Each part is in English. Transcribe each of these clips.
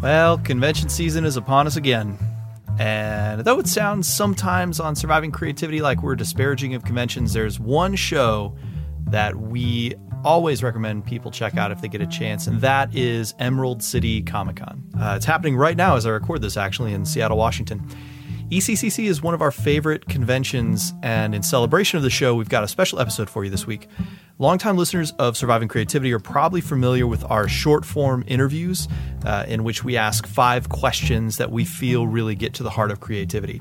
Well, convention season is upon us again. And though it sounds sometimes on Surviving Creativity like we're disparaging of conventions, there's one show that we always recommend people check out if they get a chance, and that is Emerald City Comic Con. Uh, it's happening right now as I record this, actually, in Seattle, Washington. ECCC is one of our favorite conventions, and in celebration of the show, we've got a special episode for you this week. Longtime listeners of Surviving Creativity are probably familiar with our short form interviews, uh, in which we ask five questions that we feel really get to the heart of creativity.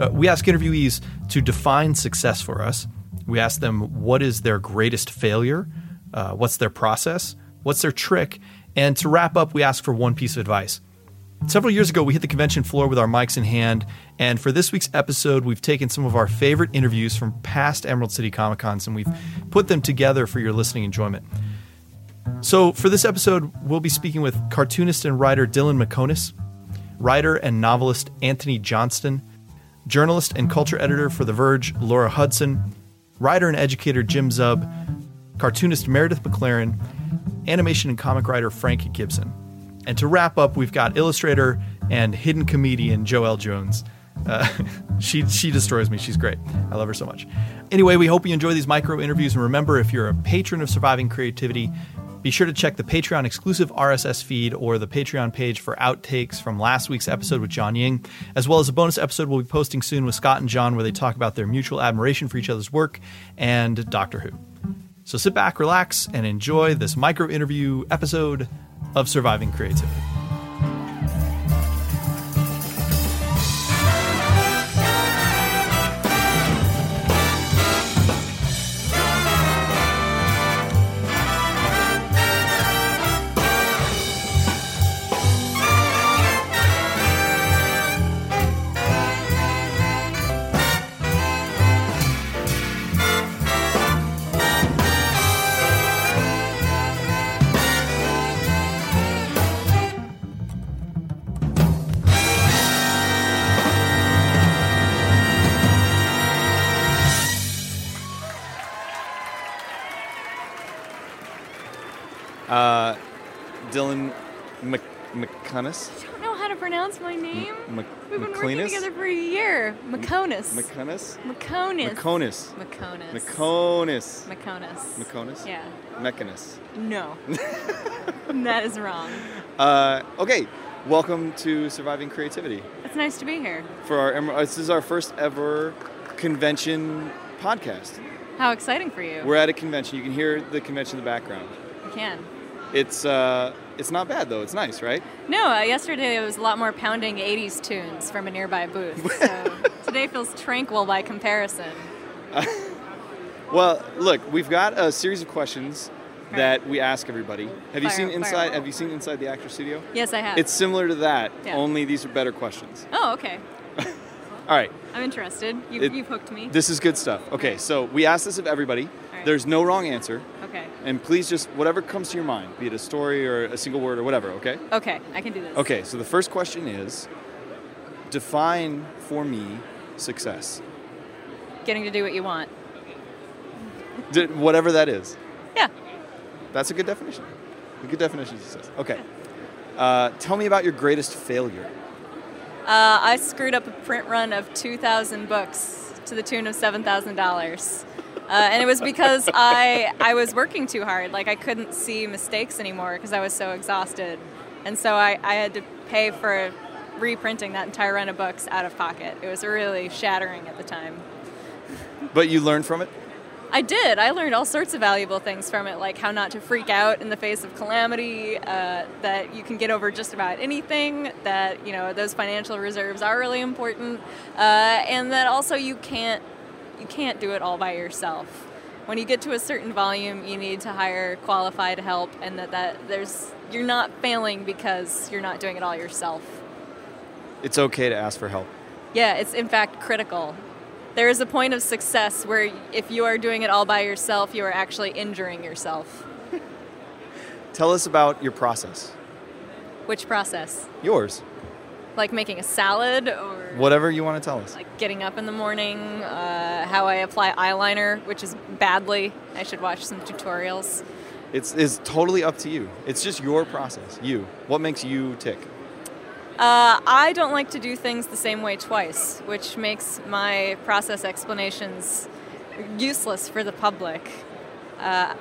Uh, we ask interviewees to define success for us. We ask them what is their greatest failure, uh, what's their process, what's their trick, and to wrap up, we ask for one piece of advice. Several years ago, we hit the convention floor with our mics in hand, and for this week's episode, we've taken some of our favorite interviews from past Emerald City Comic Cons and we've put them together for your listening enjoyment. So, for this episode, we'll be speaking with cartoonist and writer Dylan Meconis, writer and novelist Antony Johnston, journalist and culture editor for The Verge Laura Hudson, writer and educator Jim Zub, cartoonist Meredith McLaren, animation and comic writer Frank Gibson. And to wrap up, we've got illustrator and hidden comedian Joelle Jones. Uh, she she destroys me. She's great. I love her so much. Anyway, we hope you enjoy these micro interviews. And remember, if you're a patron of Surviving Creativity, be sure to check the Patreon exclusive RSS feed or the Patreon page for outtakes from last week's episode with John Ying, as well as a bonus episode we'll be posting soon with Scott and John, where they talk about their mutual admiration for each other's work and Doctor Who. So sit back, relax, and enjoy this micro interview episode of Surviving Creativity. McConus. McCunnis? McConus. McConus. McConus. McConus. McConus. McConus? Yeah. Mechanus. No. that is wrong. Uh, okay, welcome to Surviving Creativity. It's nice to be here. For our Emer- this is our first ever convention podcast. How exciting for you. We're at a convention. You can hear the convention in the background. You can. It's uh, it's not bad though. It's nice, right? No, uh, yesterday it was a lot more pounding 80s tunes from a nearby booth. So today feels tranquil by comparison. Well, look, we've got a series of questions that we ask everybody. Have you Fire- seen inside? away. Have you seen inside the actor studio? Yes, I have. It's similar to that. Yeah. Only these are better questions. Oh, okay. All right, I'm interested. You, you've hooked me. this is good stuff. Okay, so we ask this of everybody. right. There's no wrong answer, okay. And please just whatever comes to your mind, be it a story or a single word or whatever. Okay. Okay, I can do this. Okay. So the first question is, define for me success. Getting to do what you want. D- whatever that is. Yeah. That's a good definition. A good definition of success. Okay. Uh, tell me about your greatest failure. Uh, I screwed up a print run of 2,000 books to the tune of $7,000. Uh, and it was because I, I was working too hard. Like, I couldn't see mistakes anymore because I was so exhausted. And so I, I had to pay for reprinting that entire run of books out of pocket. It was really shattering at the time. But you learned from it? I did. I learned all sorts of valuable things from it, like how not to freak out in the face of calamity, uh, that you can get over just about anything, that you know those financial reserves are really important, uh, and that also you can't you can't do it all by yourself. When you get to a certain volume, you need to hire qualified help, and that, that there's you're not failing because you're not doing it all yourself. It's okay to ask for help. Yeah, it's in fact critical. There is a point of success where if you are doing it all by yourself, you are actually injuring yourself. Tell us about your process. Which process? Yours. Like making a salad or Whatever you want to tell us. like getting up in the morning, uh, how I apply eyeliner, which is badly. I should watch some tutorials. It's is totally up to you. It's just your process. You. What makes you tick? Uh, I don't like to do things the same way twice, which makes my process explanations useless for the public. Uh,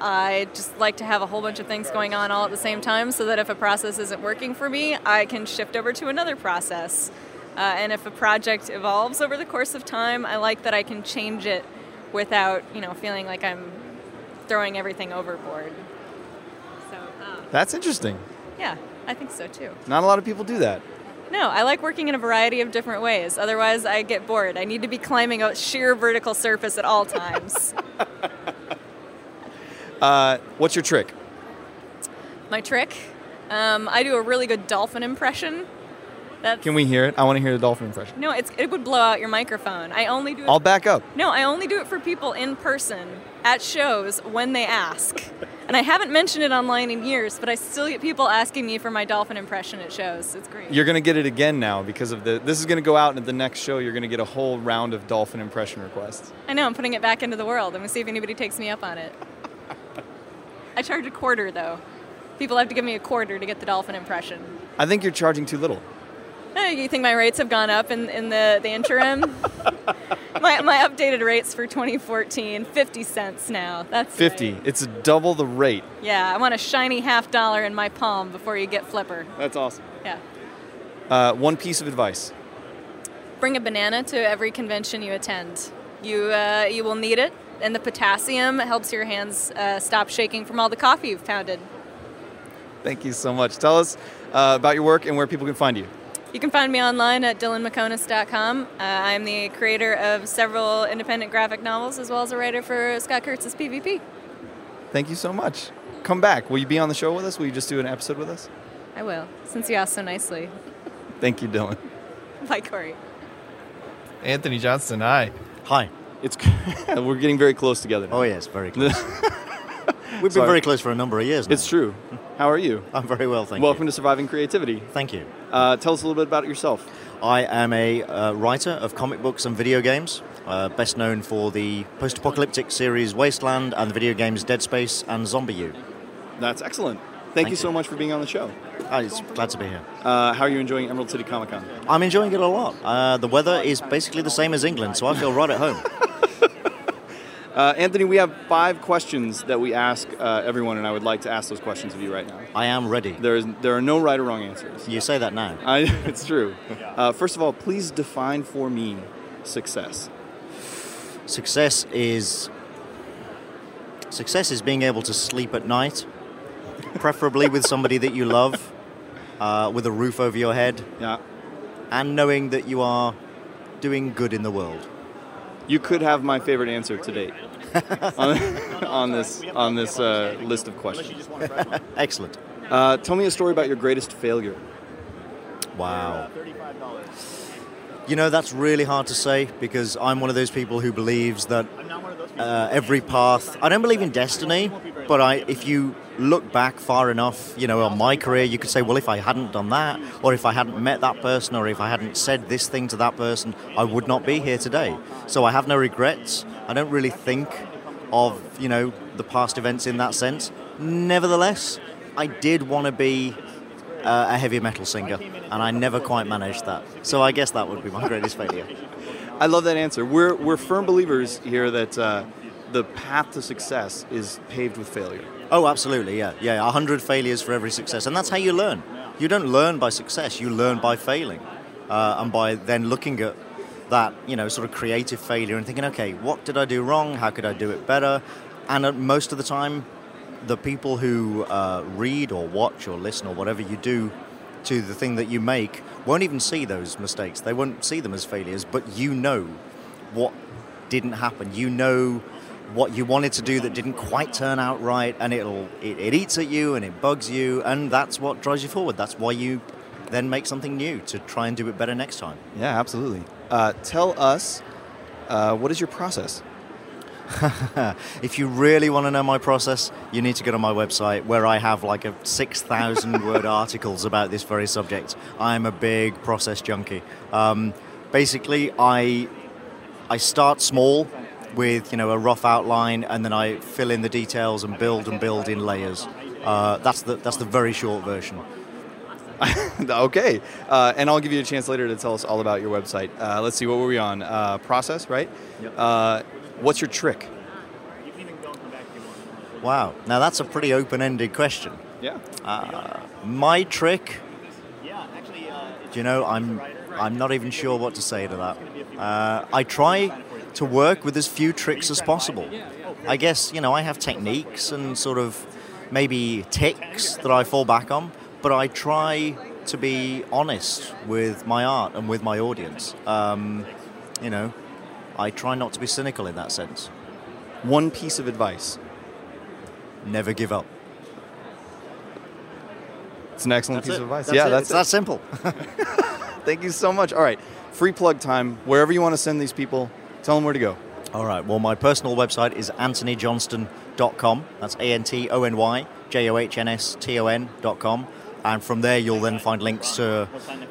I just like to have a whole bunch of things going on all at the same time so that if a process isn't working for me, I can shift over to another process. Uh, and if a project evolves over the course of time, I like that I can change it without, you know, feeling like I'm throwing everything overboard. So, uh, That's interesting. yeah, I think so too. Not a lot of people do that. No, I like working in a variety of different ways. Otherwise, I get bored. I need to be climbing a sheer vertical surface at all times. Uh, what's your trick? My trick, um, I do a really good dolphin impression. That's Can we hear it? I want to hear the dolphin impression. no, it's, it would blow out your microphone. I only do it. I'll back up. no, I only do it for people in person at shows when they ask. And I haven't mentioned it online in years, but I still get people asking me for my dolphin impression at shows. It's great. You're gonna get it again now because of the. This is gonna go out, and at the next show, you're gonna get a whole round of dolphin impression requests. I know, I'm putting it back into the world. I'm gonna see if anybody takes me up on it. I charge a quarter though. People have to give me a quarter to get the dolphin impression. I think you're charging too little. Eh, You think my rates have gone up in, in the, the interim? my, my updated rates for 2014, 50 cents now. That's Fifty. right. It's double the rate. Yeah, I want a shiny half dollar in my palm before you get flipper. That's awesome. Yeah. Uh, one piece of advice. Bring a banana to every convention you attend. You, uh, you will need it, and the potassium helps your hands uh, stop shaking from all the coffee you've pounded. Thank you so much. Tell us uh, about your work and where people can find you. You can find me online at dylanmeconis.com. Uh, I'm the creator of several independent graphic novels as well as a writer for Scott Kurtz's PvP. Thank you so much. Come back. Will you be on the show with us? Will you just do an episode with us? I will, since you asked so nicely. Thank you, Dylan. Bye, Corey. Antony Johnston, hi. Hi. It's we're getting very close together. Now. Oh yes, very close. We've been very close for a number of years now. It's true. How are you? I'm very well, thank Welcome you. Welcome to Surviving Creativity. Thank you. Uh, tell us a little bit about yourself. I am a uh, writer of comic books and video games, uh, best known for the post-apocalyptic series Wasteland and the video games Dead Space and ZombiU. That's excellent. Thank, Thank you you. so much for being on the show. Uh, it's glad to be here. Uh, how are you enjoying Emerald City Comic Con? I'm enjoying it a lot. Uh, the weather is basically the same as England, so I feel right at home. Uh, Antony, we have five questions that we ask uh, everyone, and I would like to ask those questions of you right now. I am ready. There is there are no right or wrong answers. You say that now. I, it's true. Uh, first of all, please define for me success. Success is success is being able to sleep at night, preferably with somebody that you love, uh, with a roof over your head, Yeah. and knowing that you are doing good in the world. You could have my favorite answer to date on, on this on this uh, list of questions. Excellent. Uh, tell me a story about your greatest failure. Wow. You know, that's really hard to say because I'm one of those people who believes that uh, every path. I don't believe in destiny, but I, if you look back far enough, you know, on my career, you could say, well, if I hadn't done that, or if I hadn't met that person, or if I hadn't said this thing to that person, I would not be here today. So I have no regrets. I don't really think of, you know, the past events in that sense. Nevertheless, I did want to be uh, a heavy metal singer, and I never quite managed that. So I guess that would be my greatest failure. I love that answer. We're we're firm believers here that uh, the path to success is paved with failure. Oh, absolutely, yeah, yeah. A hundred failures for every success, and that's how you learn. You don't learn by success; you learn by failing, uh, and by then looking at that, you know, sort of creative failure and thinking, okay, what did I do wrong? How could I do it better? And uh, most of the time, the people who uh, read or watch or listen or whatever you do to the thing that you make won't even see those mistakes. They won't see them as failures, but you know what didn't happen. You know what you wanted to do that didn't quite turn out right, and it'll it, it eats at you and it bugs you, and that's what drives you forward. That's why you then make something new to try and do it better next time. Yeah, absolutely. Uh, tell us uh, what is your process? if you really want to know my process, you need to go to my website where I have like a 6,000 word articles about this very subject. I'm a big process junkie. Um, basically, I, I start small with you know a rough outline, and then I fill in the details and build and build in layers. Uh, that's the that's the very short version. okay, uh, and I'll give you a chance later to tell us all about your website. Uh, let's see, what were we on? Uh, process, right? Yep. Uh, what's your trick? Wow. Now that's a pretty open-ended question. Yeah. My trick. Do you know? I'm I'm not even sure what to say to that. Uh, I try to work with as few tricks as possible. I guess you know I have techniques and sort of maybe ticks that I fall back on, but I try to be honest with my art and with my audience. Um, you know, I try not to be cynical in that sense. One piece of advice. Never give up. It's an excellent That's piece it. of advice. That's yeah, it. that's it's it. that simple. Thank you so much. All right, free plug time. Wherever you want to send these people, tell them where to go. All right. Well, my personal website is antonyjohnston.com. That's A N T O N Y J O H N S T O N.com. And from there, you'll then find links to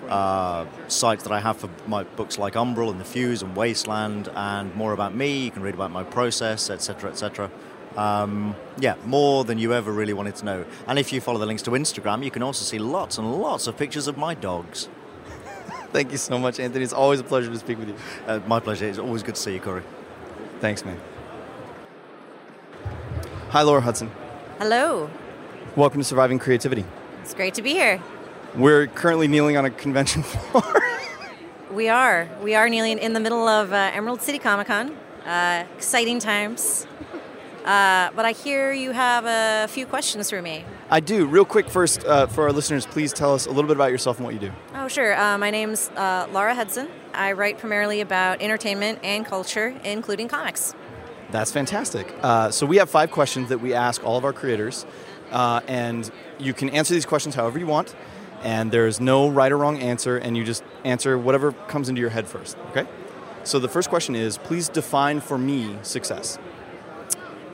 uh, sites that I have for my books like Umbral and The Fuse and Wasteland, and more about me. You can read about my process, etc., etc. Um, yeah, more than you ever really wanted to know. And if you follow the links to Instagram, you can also see lots and lots of pictures of my dogs. Thank you so much, Antony. It's always a pleasure to speak with you. Uh, my pleasure. It's always good to see you, Corey. Thanks, man. Hi, Laura Hudson. Hello. Welcome to Surviving Creativity. It's great to be here. We're currently kneeling on a convention floor. We are. We are kneeling in the middle of uh, Emerald City Comic Con. Uh, exciting times. Uh, but I hear you have a few questions for me. I do. Real quick, first, uh, for our listeners, please tell us a little bit about yourself and what you do. Oh, sure. Uh, my name's uh, Laura Hudson. I write primarily about entertainment and culture, including comics. That's fantastic. Uh, so we have five questions that we ask all of our creators, uh, and you can answer these questions however you want. And there's no right or wrong answer, and you just answer whatever comes into your head first. Okay. So the first question is, please define for me success.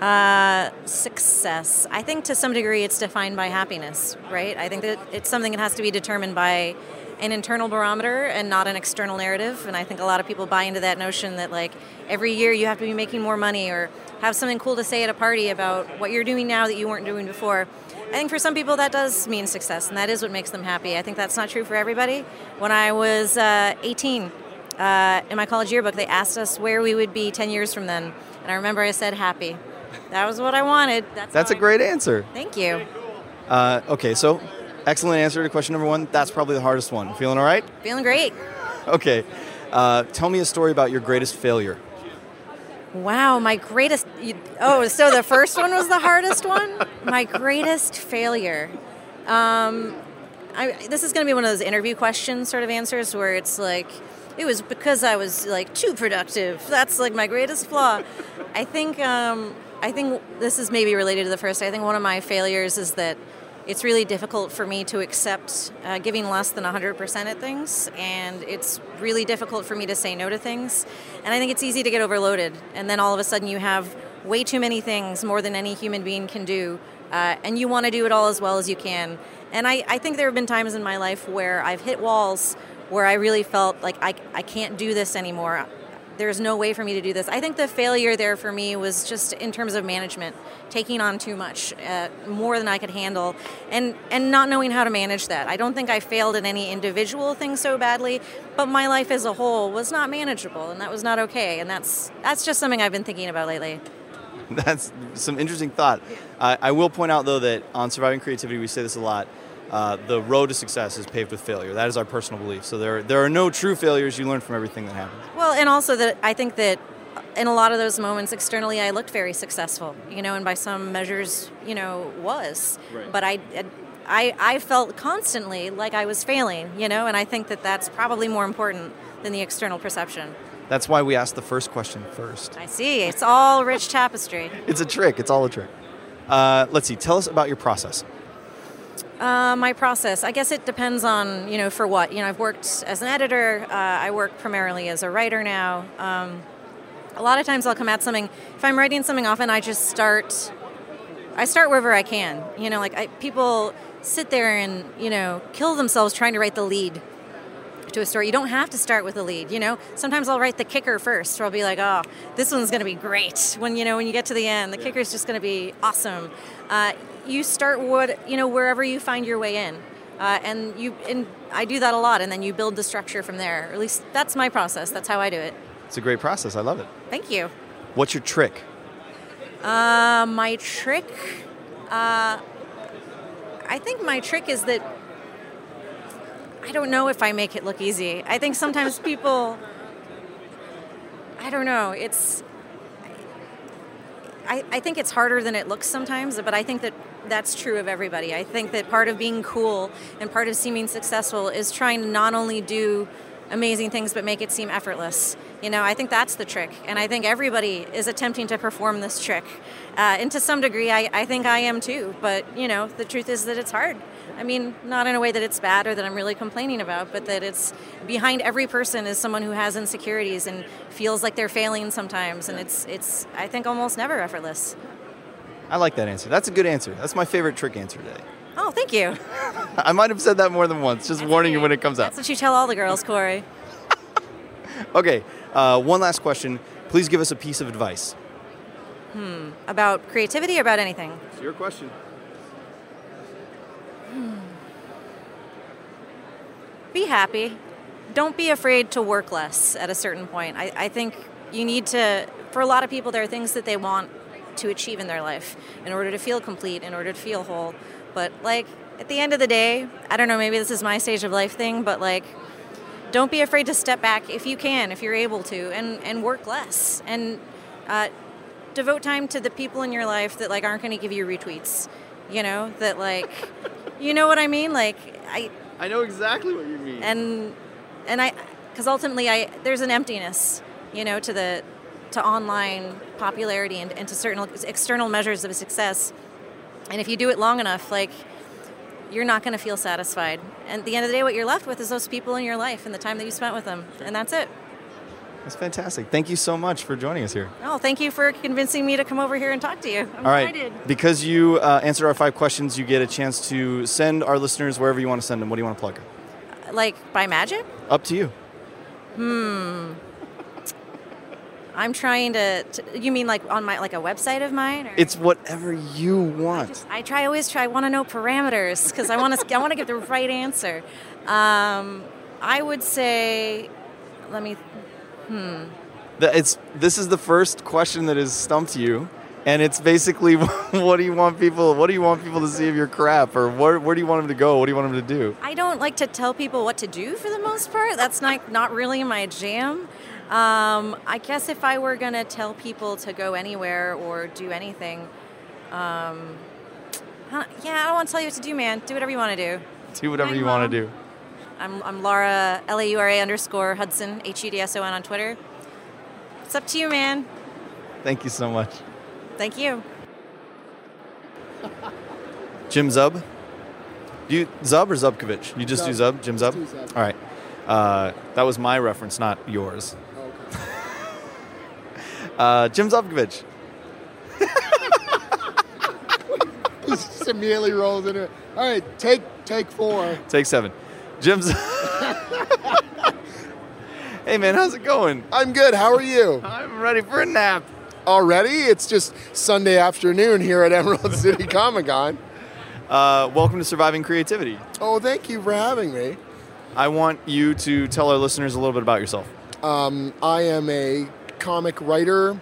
Uh, success. I think to some degree it's defined by happiness, right? I think that it's something that has to be determined by an internal barometer and not an external narrative. And I think a lot of people buy into that notion that like every year you have to be making more money or have something cool to say at a party about what you're doing now that you weren't doing before. I think for some people that does mean success, and that is what makes them happy. I think that's not true for everybody. When I was uh, 18, uh, in my college yearbook, they asked us where we would be 10 years from then, and I remember I said happy. That was what I wanted. That's, That's a I- great answer. Thank you. Uh, okay, so excellent answer to question number one. That's probably the hardest one. Feeling all right? Feeling great. Okay. Uh, tell me a story about your greatest failure. Wow, my greatest. You, oh, so the first one was the hardest one? My greatest failure. Um, I, this is going to be one of those interview questions sort of answers where it's like, it was because I was like too productive. That's like my greatest flaw. I think um, I think this is maybe related to the first. I think one of my failures is that it's really difficult for me to accept uh, giving less than 100% at things, and it's really difficult for me to say no to things. And I think it's easy to get overloaded, and then all of a sudden you have way too many things, more than any human being can do, uh, and you want to do it all as well as you can. And I, I think there have been times in my life where I've hit walls where I really felt like I, I can't do this anymore there's no way for me to do this. I think the failure there for me was just in terms of management, taking on too much, uh, more than I could handle, and and not knowing how to manage that. I don't think I failed in any individual thing so badly, but my life as a whole was not manageable, and that was not okay. And that's that's just something I've been thinking about lately. That's some interesting thought. Uh, I will point out, though, that on Surviving Creativity, we say this a lot. Uh, the road to success is paved with failure. That is our personal belief. So there, there are no true failures. You learn from everything that happens. Well, and also that I think that in a lot of those moments externally, I looked very successful, you know, and by some measures, you know, was. Right. But I, I, I felt constantly like I was failing, you know, and I think that that's probably more important than the external perception. That's why we ask the first question first. I see. It's all rich tapestry. It's a trick. It's all a trick. Uh, let's see. Tell us about your process. Uh, my process, I guess it depends on, you know, for what. You know, I've worked as an editor. Uh, I work primarily as a writer now. Um, a lot of times I'll come at something. If I'm writing something, often I just start. I start wherever I can. You know, like I, people sit there and you know kill themselves trying to write the lead. to a story. You don't have to start with a lead. You know, sometimes I'll write the kicker first, or I'll be like, "Oh, this one's going to be great." When you know, when you get to the end, the yeah. is just going to be awesome. Uh, you start what you know wherever you find your way in, uh, and you and I do that a lot, and then you build the structure from there. Or at least that's my process. That's how I do it. It's a great process. I love it. Thank you. What's your trick? Uh, my trick. Uh, I think my trick is that I don't know if I make it look easy. I think sometimes people, I don't know, it's, I, I think it's harder than it looks sometimes, but I think that that's true of everybody. I think that part of being cool and part of seeming successful is trying to not only do amazing things but make it seem effortless. You know, I think that's the trick. And I think everybody is attempting to perform this trick. Uh, and to some degree, I, I think I am too. But, you know, the truth is that it's hard. I mean, not in a way that it's bad or that I'm really complaining about, but that it's behind every person is someone who has insecurities and feels like they're failing sometimes, and it's it's I think almost never effortless. I like that answer. That's a good answer. That's my favorite trick answer today. Oh, thank you. I might have said that more than once. Just That's warning you when it comes out. That's what you tell all the girls, Corey. okay, uh, one last question. Please give us a piece of advice. Hmm. About creativity or about anything? It's your question. Hmm. be happy. Don't be afraid to work less at a certain point. I, I think you need to, for a lot of people, there are things that they want to achieve in their life in order to feel complete, in order to feel whole. But, like, at the end of the day, I don't know, maybe this is my stage of life thing, but, like, don't be afraid to step back if you can, if you're able to, and, and work less. And uh, devote time to the people in your life that, like, aren't going to give you retweets. You know, that, like, you know what I mean? Like, I, I know exactly what you mean. And and I because ultimately I there's an emptiness, you know, to the to online popularity and, and to certain external measures of success. And if you do it long enough, like you're not going to feel satisfied. And at the end of the day, what you're left with is those people in your life and the time that you spent with them, and that's it. That's fantastic. Thank you so much for joining us here. Oh, thank you for convincing me to come over here and talk to you. I'm All right. excited. Because you uh, answered our five questions, you get a chance to send our listeners wherever you want to send them. What do you want to plug? Like by magic? Up to you. Hmm. I'm trying to, to, You mean like on my like a website of mine? Or? It's whatever you want. I, just, I try always try. I want to know parameters because I want to. I want to get the right answer. Um, I would say, let me Hmm. It's this is the first question that has stumped you, and it's basically what do you want people what do you want people to see of your crap, or where, where do you want them to go? What do you want them to do? I don't like to tell people what to do for the most part. That's not not really my jam. Um, I guess if I were gonna tell people to go anywhere or do anything, um, yeah, I don't want to tell you what to do, man. Do whatever you want to do. Do whatever you want to do. I'm, I'm Laura, L A U R A underscore Hudson, H U D S O N on Twitter. It's up to you, man. Thank you so much. Thank you. Jim Zub? Do you Zub or Zubkavich? You just Zub. do Zub? Jim Zub? Zub? All right. Uh, that was my reference, not yours. Uh, Jim Zubkavich. just immediately rolls into it. All right, take take four. Take seven. Jim's. hey man, how's it going? I'm good. How are you? I'm ready for a nap. Already? It's just Sunday afternoon here at Emerald City Comic Con. Uh, welcome to Surviving Creativity. Oh, thank you for having me. I want you to tell our listeners a little bit about yourself. Um, I am a comic writer,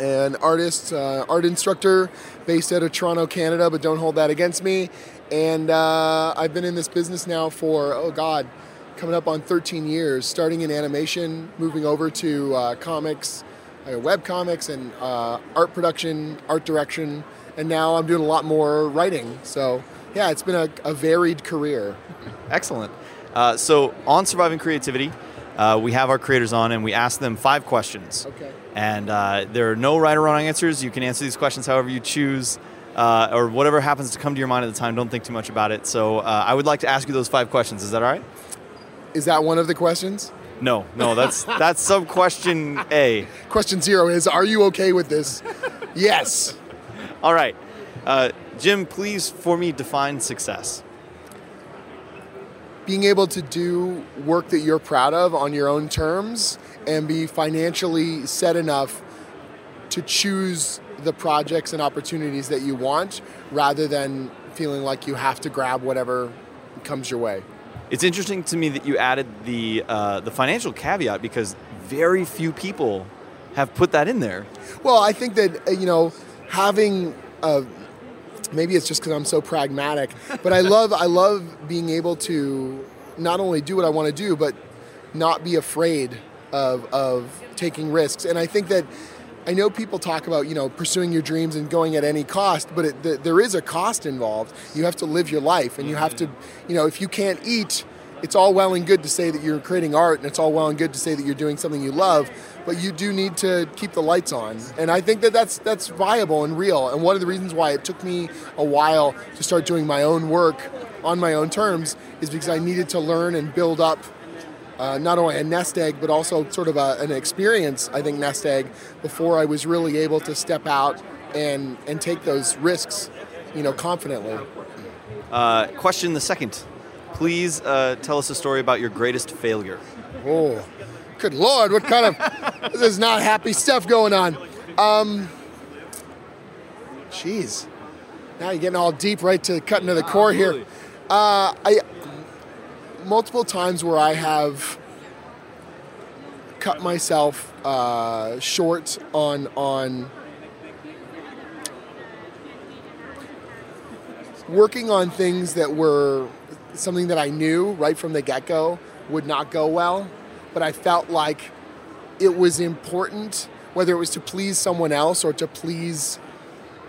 and artist, uh, art instructor based out of Toronto, Canada, but don't hold that against me. And uh, I've been in this business now for, oh God, coming up on 13 years, starting in animation, moving over to uh, comics, uh, web comics, and uh, art production, art direction, and now I'm doing a lot more writing. So, yeah, it's been a, a varied career. Excellent. Uh, so, on Surviving Creativity, uh, we have our creators on and we ask them five questions. Okay. And uh, there are no right or wrong answers. You can answer these questions however you choose uh, or whatever happens to come to your mind at the time. Don't think too much about it. So uh, I would like to ask you those five questions. Is that all right? Is that one of the questions? No, no, that's that's sub question A. Question zero is: Are you okay with this? yes. All right, uh, Jim. Please, for me, define success. Being able to do work that you're proud of on your own terms and be financially set enough to choose the projects and opportunities that you want rather than feeling like you have to grab whatever comes your way. It's interesting to me that you added the uh, the financial caveat because very few people have put that in there. Well, I think that uh, you know having a maybe it's just because I'm so pragmatic, but I love I love being able to not only do what I want to do, but not be afraid of of taking risks. And I think that I know people talk about you know pursuing your dreams and going at any cost, but it, the, there is a cost involved. You have to live your life, and you have mm-hmm. to you know if you can't eat. It's all well and good to say that you're creating art, and it's all well and good to say that you're doing something you love, but you do need to keep the lights on. And I think that that's that's viable and real. And one of the reasons why it took me a while to start doing my own work on my own terms is because I needed to learn and build up uh, not only a nest egg but also sort of a, an experience. I think nest egg before I was really able to step out and and take those risks, you know, confidently. Uh, question the second. Please uh, tell us a story about your greatest failure. Oh, good lord! What kind of this is not happy stuff going on? Um, jeez, now you're getting all deep right to cutting to the core here. Uh, I multiple times where I have cut myself uh, short on on working on things that were something that I knew right from the get go would not go well, but I felt like it was important, whether it was to please someone else or to please,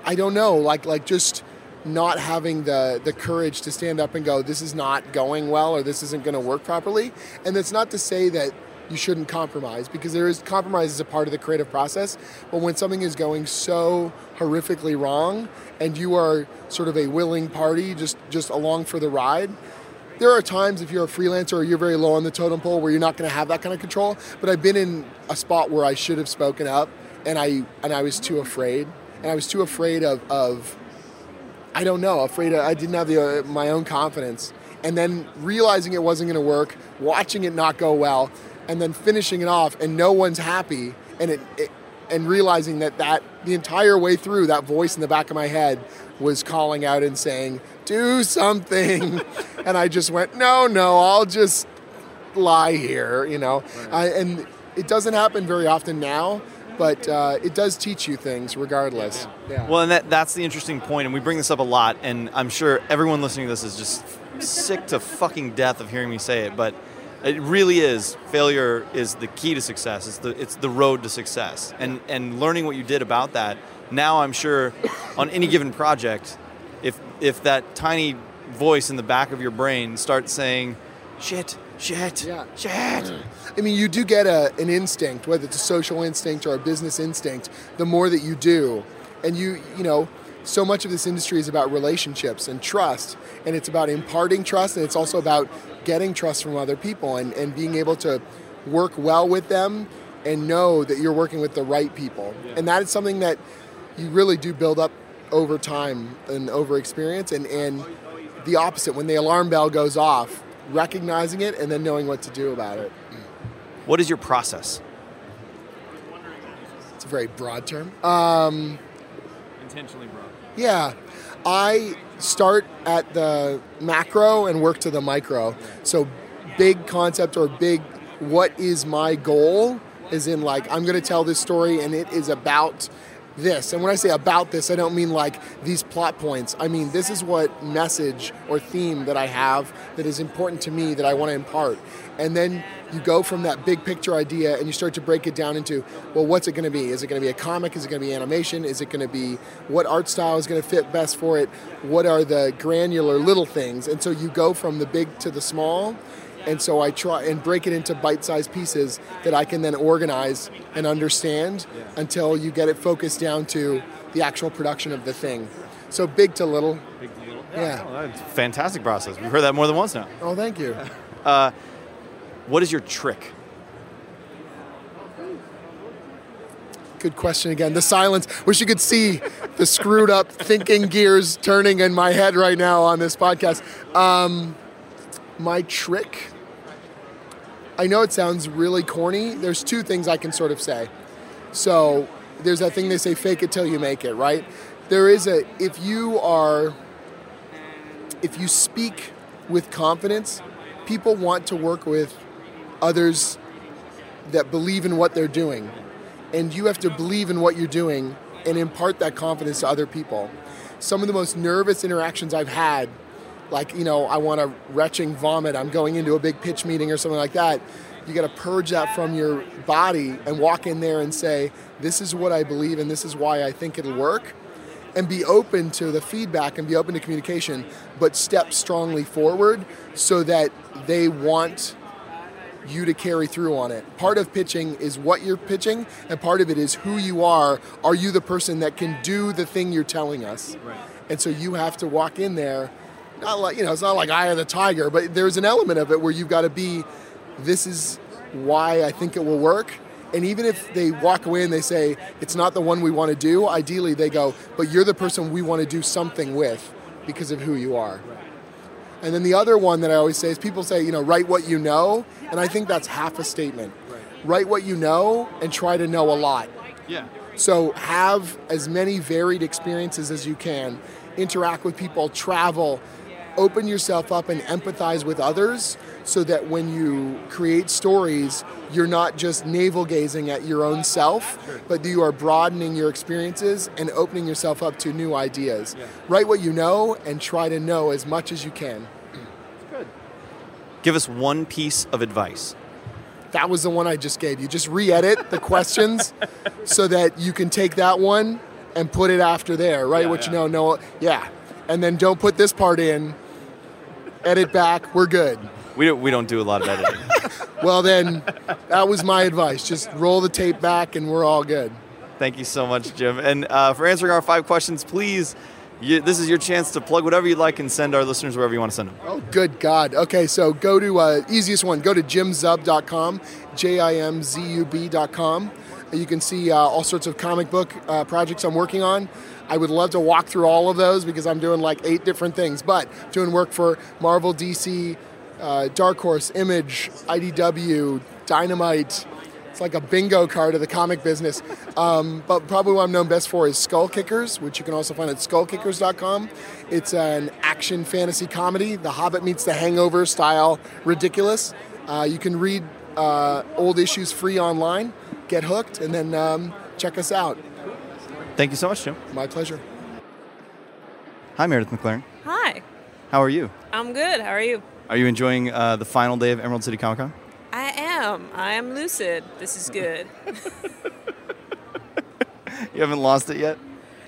I don't know, like like just not having the the courage to stand up and go, this is not going well or this isn't going to work properly. And that's not to say that you shouldn't compromise because there is compromise is a part of the creative process. But when something is going so horrifically wrong and you are sort of a willing party just just along for the ride, there are times if you're a freelancer or you're very low on the totem pole where you're not going to have that kind of control. But I've been in a spot where I should have spoken up and I and I was too afraid. And I was too afraid of of I don't know, afraid of, I didn't have the, uh, my own confidence. And then realizing it wasn't going to work, watching it not go well, and then finishing it off, and no one's happy, and it, it and realizing that that the entire way through, that voice in the back of my head was calling out and saying, "Do something," and I just went, "No, no, I'll just lie here," you know. I, and it doesn't happen very often now, but uh, it does teach you things regardless. Yeah. Well, and that, that's the interesting point, and we bring this up a lot, and I'm sure everyone listening to this is just sick to fucking death of hearing me say it, but it really is. Failure is the key to success. It's the it's the road to success, and and learning what you did about that. Now I'm sure, on any given project, if if that tiny voice in the back of your brain starts saying, "Shit, shit, Yeah. shit," I mean, you do get a, an instinct, whether it's a social instinct or a business instinct, the more that you do. And you, you know, so much of this industry is about relationships and trust. And it's about imparting trust and it's also about getting trust from other people and, and being able to work well with them and know that you're working with the right people. And that is something that you really do build up over time and over experience. And, and the opposite, when the alarm bell goes off, recognizing it and then knowing what to do about it. what is your process? It's a very broad term. Um, Intentionally broad. yeah, I start at the macro and work to the micro. So, big concept or big, what is my goal? Is in like, I'm going to tell this story and it is about this. And when I say about this, I don't mean like these plot points. I mean, this is what message or theme that I have that is important to me that I want to impart. And then you go from that big picture idea and you start to break it down into, well, what's it going to be? Is it going to be a comic? Is it going to be animation? Is it going to be what art style is going to fit best for it? What are the granular little things? And so you go from the big to the small. And so I try and break it into bite-sized pieces that I can then organize and understand until you get it focused down to the actual production of the thing. So big to little. Yeah. Oh, fantastic process. We've heard that more than once now. Oh, thank you. What is your trick? Good question again. The silence. Wish you could see the screwed up thinking gears turning in my head right now on this podcast. Um, my trick. I know it sounds really corny. There's two things I can sort of say. So there's that thing they say, fake it till you make it, right? There is a, if you are, if you speak with confidence, people want to work with others that believe in what they're doing. And you have to believe in what you're doing and impart that confidence to other people. Some of the most nervous interactions I've had, like, you know, I want to retching vomit, I'm going into a big pitch meeting or something like that. You got to purge that from your body and walk in there and say, This is what I believe and this is why I think it'll work. And be open to the feedback and be open to communication, but step strongly forward so that they want you to carry through on it. Part of pitching is what you're pitching, and part of it is who you are. Are you the person that can do the thing you're telling us? Right. And so you have to walk in there, not like, you know, it's not like Eye of the Tiger, but there's an element of it where you've got to be, this is why I think it will work. And even if they walk away and they say, it's not the one we want to do, ideally they go, but you're the person we want to do something with because of who you are. And then the other one that I always say is people say, you know, write what you know, and I think that's half a statement. Write what you know and try to know a lot. Yeah. So have as many varied experiences as you can. Interact with people, travel, open yourself up and empathize with others so that when you create stories, you're not just navel gazing at your own self, but you are broadening your experiences and opening yourself up to new ideas. Yeah. Write what you know and try to know as much as you can. Good. Give us one piece of advice. That was the one I just gave you. Just re edit the questions so that you can take that one and put it after there. Write Yeah, what yeah. you know, know, yeah. And then don't put this part in, edit back, we're good. We don't, we don't do a lot of editing. Well, then, that was my advice. Just roll the tape back and we're all good. Thank you so much, Jim. And uh, for answering our five questions, please, you, this is your chance to plug whatever you'd like and send our listeners wherever you want to send them. Oh, good God. Okay, so go to, uh, easiest one, go to jimzub.com, J I M Z U B.com. You can see uh, all sorts of comic book uh, projects I'm working on. I would love to walk through all of those because I'm doing like eight different things, but doing work for Marvel, DC, uh, Dark Horse, Image, IDW, Dynamite. It's like a bingo card of the comic business. Um, but probably what I'm known best for is Skullkickers, which you can also find at skullkickers.com. It's an action fantasy comedy, The Hobbit meets The Hangover style ridiculous. Uh, you can read uh, old issues free online, get hooked, and then um, check us out. Thank you so much, Jim. My pleasure. Hi, Meredith McLaren. Hi, How are you? I'm good. How are you? Are you enjoying uh, the final day of Emerald City Comic Con? I am. I am lucid. This is good. You haven't lost it yet?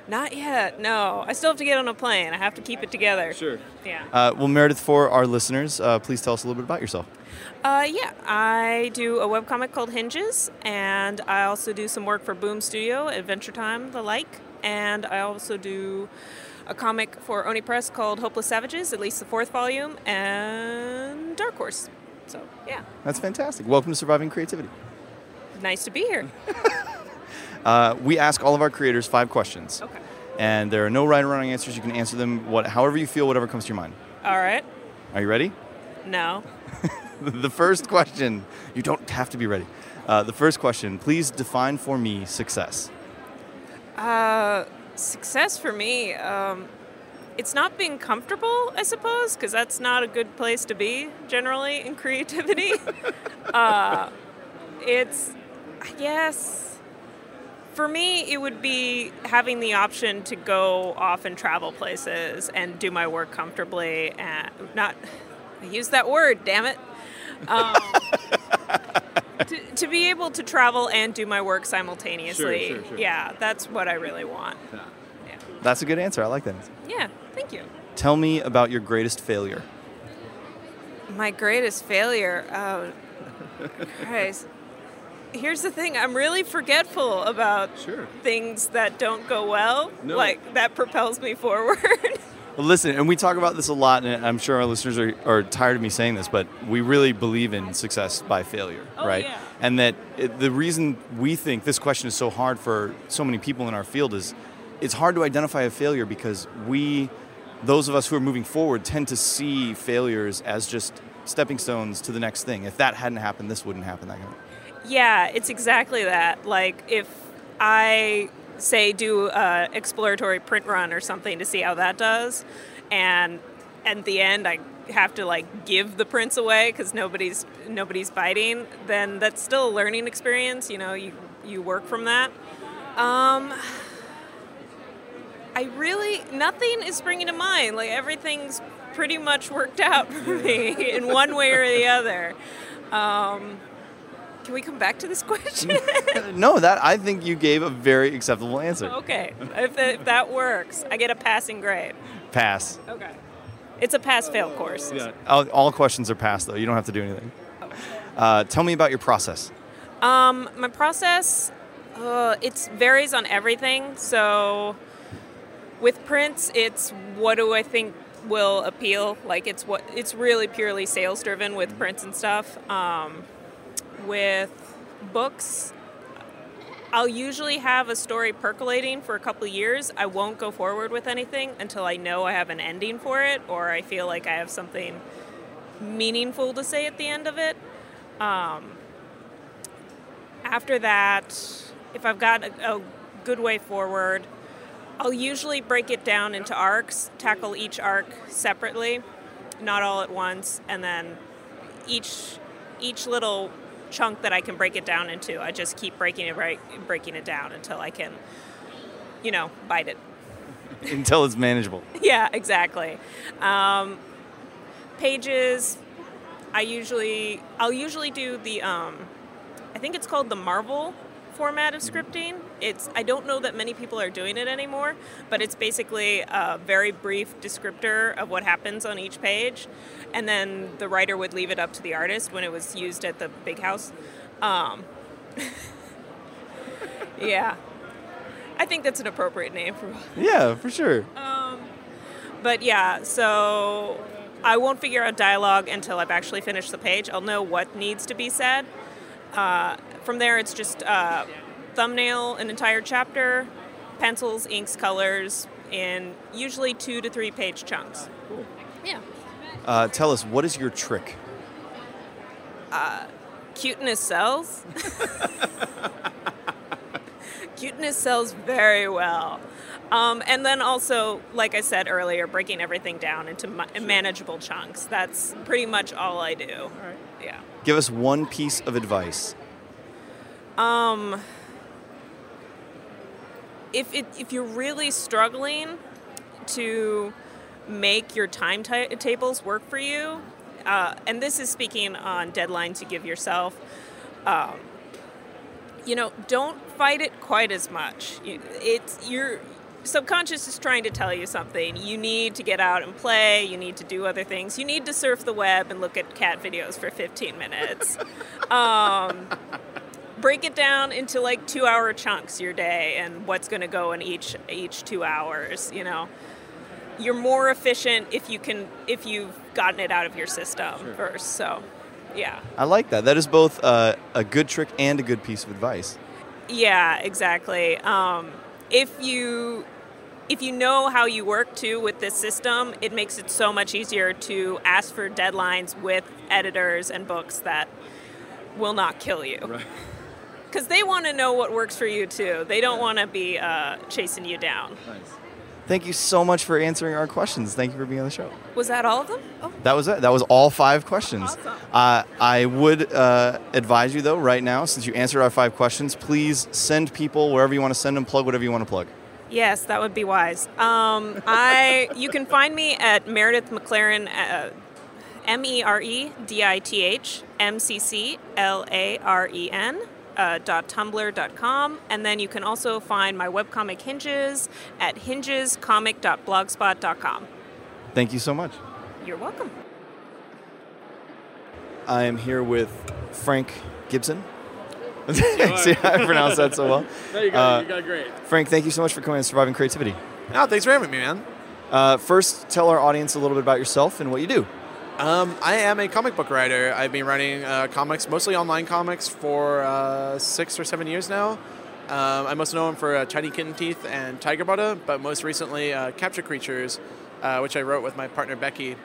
Not yet. No, I still have to get on a plane. I have to keep it together. Sure. Yeah. Uh, well, Meredith, for our listeners, uh, please tell us a little bit about yourself. Uh, yeah. I do a webcomic called Hinges, and I also do some work for Boom Studio, Adventure Time, the like, and I also do a comic for Oni Press called Hopeless Savages, at least the fourth volume, and Dark Horse. So yeah, That's fantastic. Welcome to Surviving Creativity. nice to be here. Uh, we ask all of our creators five questions, Okay. and there are no right or wrong answers. You can answer them what, however you feel, whatever comes to your mind. All right. Are you ready? No. the first question, you don't have to be ready. Uh, the first question, please define for me success. Uh, success for me, um, it's not being comfortable, I suppose, because that's not a good place to be generally in creativity. uh, it's, I guess, for me, it would be having the option to go off and travel places and do my work comfortably and not, I use that word, damn it. Um, to, to be able to travel and do my work simultaneously. Sure, sure, sure. Yeah, that's what I really want. Yeah. Yeah. That's a good answer. I like that. answer. Yeah, thank you. Tell me about your greatest failure. My greatest failure. Oh, Christ. Here's the thing. I'm really forgetful about Sure. things that don't go well. No. Like that propels me forward. Well, listen, and we talk about this a lot, and I'm sure our listeners are, are tired of me saying this, but we really believe in success by failure, Oh, right? yeah. And that it, the reason we think this question is so hard for so many people in our field is it's hard to identify a failure because we, those of us who are moving forward, tend to see failures as just stepping stones to the next thing. If that hadn't happened, this wouldn't happen. That kind of. Yeah, it's exactly that. Like if I say do a exploratory print run or something to see how that does, and at the end I have to like give the prints away because nobody's nobody's biting, then that's still a learning experience. You know, you you work from that. Um, I really nothing is springing to mind. Like everything's pretty much worked out for me in one way or the other. Um, can we come back to this question? no, that I think you gave a very acceptable answer. okay, if, if that works, I get a passing grade. Pass. Okay. It's a pass-fail course. All, all questions are passed though. You don't have to do anything. Uh, tell me about your process. Um, my process, uh, it varies on everything. So, with prints, it's what do I think will appeal? Like it's what it's really purely sales driven with prints and stuff. Um, with books, I'll usually have a story percolating for a couple years. I won't go forward with anything until I know I have an ending for it or I feel like I have something meaningful to say at the end of it. Um, after that, if I've got a, a good way forward, I'll usually break it down into arcs, tackle each arc separately, not all at once, and then each each little chunk that I can break it down into, I just keep breaking it right, breaking it down until I can, you know, bite it. Until it's manageable. yeah, exactly. Um, pages, I usually I'll usually do the um, I think it's called the Marvel format of scripting. It's I don't know that many people are doing it anymore, but it's basically a very brief descriptor of what happens on each page, and then the writer would leave it up to the artist when it was used at the big house. Um, yeah, I think that's an appropriate name for. Yeah, for sure. Um, but yeah, so I won't figure out dialogue until I've actually finished the page. I'll know what needs to be said. Uh, from there, it's just uh, thumbnail an entire chapter, pencils, inks, colors, in usually two to three page chunks. Cool. Yeah. Uh, tell us, what is your trick? Cuteness sells. Cuteness sells very well. Um, and then also, like I said earlier, breaking everything down into ma- manageable chunks. That's pretty much all I do. Yeah. Give us one piece of advice. Um, if it, if you're really struggling to make your timetables work for you, uh, and this is speaking on deadlines you give yourself, um, you know, don't fight it quite as much. It's your subconscious is trying to tell you something. You need to get out and play. You need to do other things. You need to surf the web and look at cat videos for 15 minutes. um, break it down into like two hour chunks your day and what's going to go in each each two hours you know? You're more efficient if you can if you've gotten it out of your system first so yeah. I like that. That is both uh, a good trick and a good piece of advice. yeah exactly. Um, if you if you know how you work too with this system it makes it so much easier to ask for deadlines with editors and books that will not kill you because they want to know what works for you too they don't want to be uh, chasing you down Nice. Thank you so much for answering our questions. Thank you for being on the show. was that all of them oh That was it. That was all five questions. Awesome. Uh, I would uh, advise you, though, right now, since you answered our five questions, please send people wherever you want to send them, plug whatever you want to plug. Yes, that would be wise. Um, I you can find me at Meredith McLaren, uh, M E R E D I T H M C C L A R E N. Uh, dot tumblr dot com and then you can also find my webcomic hinges at hingescomic.blogspot dot com Thank you so much. you're welcome I am here with Frank Gibson. See how I pronounced that so well? No, you got, Uh, you got great. Frank, thank you so much for coming on Surviving Creativity. No, thanks for having me, man. Uh, first, tell our audience a little bit about yourself and what you do. Um, I am a comic book writer. I've been writing uh, comics, mostly online comics, for uh, six or seven years now. Um, I'm most known for uh, Tiny Kitten Teeth and Tiger Butter, but most recently uh, Capture Creatures, uh, which I wrote with my partner Becky.